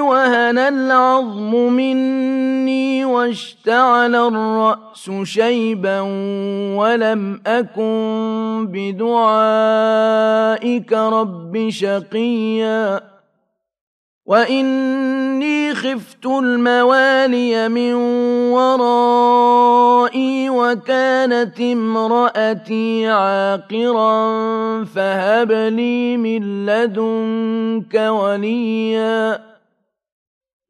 وهن العظم مني واشتعل الرأس شيبا ولم أكن بدعائك رب شقيا. وإني خفت الموالي من ورائي وكانت امرأتي عاقرا فهب لي من لدنك وليا.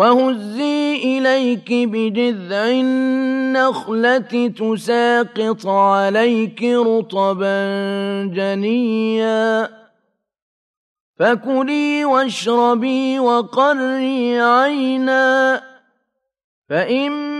وهزي إليك بجذع النخلة تساقط عليك رطبا جنيا فكلي واشربي وقري عينا فإما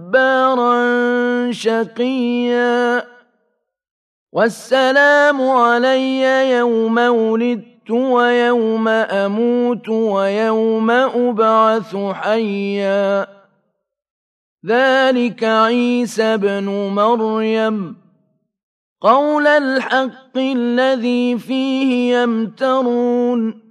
شقيا. والسلام علي يوم ولدت ويوم أموت ويوم أبعث حيا. ذلك عيسى بن مريم. قول الحق الذي فيه يمترون.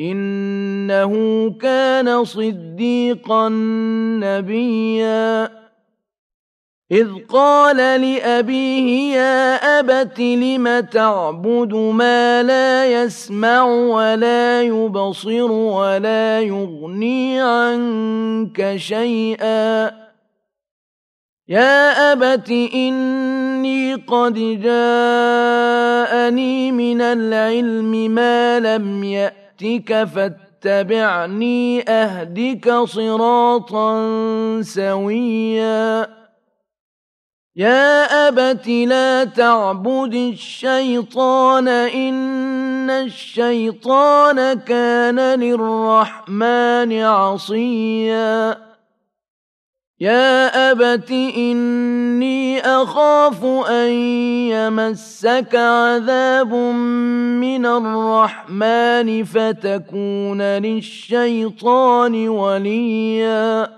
إنه كان صديقا نبيا. إذ قال لأبيه يا أبت لم تعبد ما لا يسمع ولا يبصر ولا يغني عنك شيئا؟ يا أبت إني قد جاءني من العلم ما لم يأت يأتك فاتبعني أهدك صراطا سويا. يا أبت لا تعبد الشيطان إن الشيطان كان للرحمن عصيا. يا أبت إني أخاف أن يمسك عذاب من الرحمن فتكون للشيطان وليا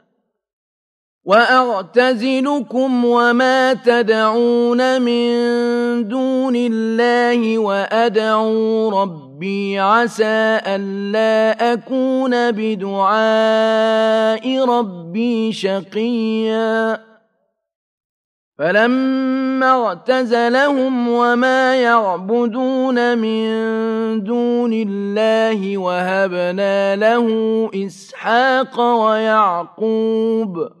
واعتزلكم وما تدعون من دون الله وادعو ربي عسى الا اكون بدعاء ربي شقيا فلما اعتزلهم وما يعبدون من دون الله وهبنا له اسحاق ويعقوب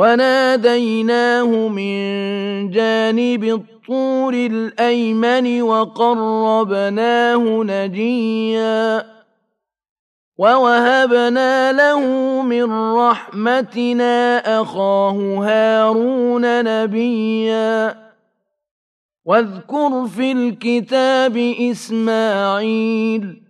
وناديناه من جانب الطور الأيمن وقربناه نجيا ووهبنا له من رحمتنا أخاه هارون نبيا واذكر في الكتاب إسماعيل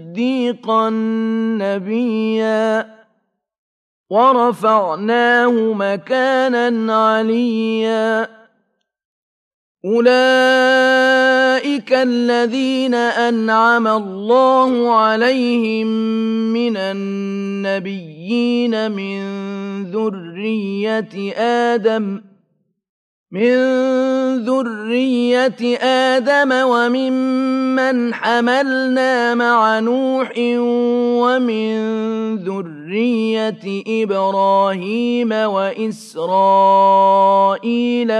صديقا نبيا. ورفعناه مكانا عليا. أولئك الذين أنعم الله عليهم من النبيين من ذرية آدم. من ذرية آدم وممن حملنا مع نوح ومن ذرية إبراهيم وإسرائيل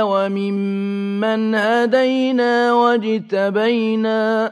وممن هدينا واجتبينا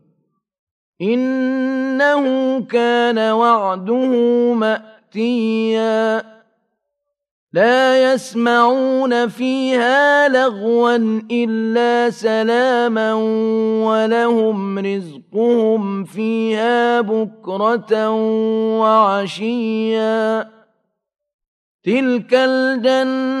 إنه كان وعده مأتيا. لا يسمعون فيها لغوا إلا سلاما ولهم رزقهم فيها بكرة وعشيا. تلك الجنة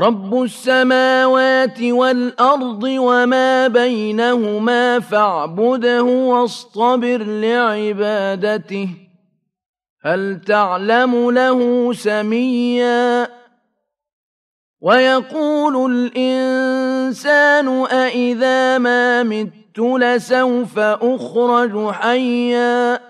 رب السماوات والأرض وما بينهما فاعبده واصطبر لعبادته هل تعلم له سميا؟ ويقول الإنسان أإذا ما مت لسوف أخرج حيا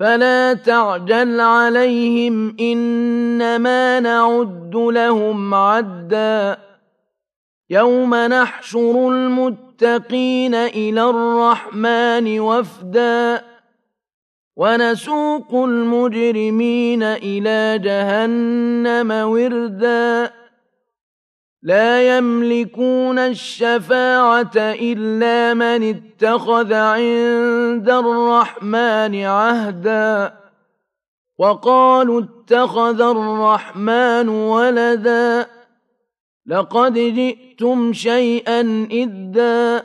فلا تعجل عليهم إنما نعد لهم عدا. يوم نحشر المتقين إلى الرحمن وفدا. ونسوق المجرمين إلى جهنم وردا. لا يملكون الشفاعة إلا من اتخذ عند الرحمن عهدا وقالوا اتخذ الرحمن ولدا لقد جئتم شيئا إدا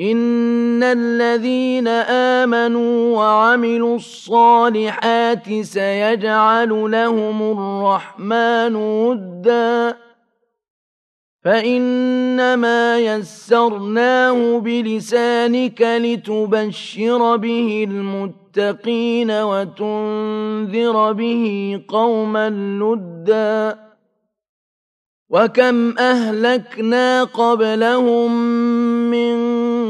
إن الذين آمنوا وعملوا الصالحات سيجعل لهم الرحمن ودا فإنما يسرناه بلسانك لتبشر به المتقين وتنذر به قوما لدا وكم أهلكنا قبلهم من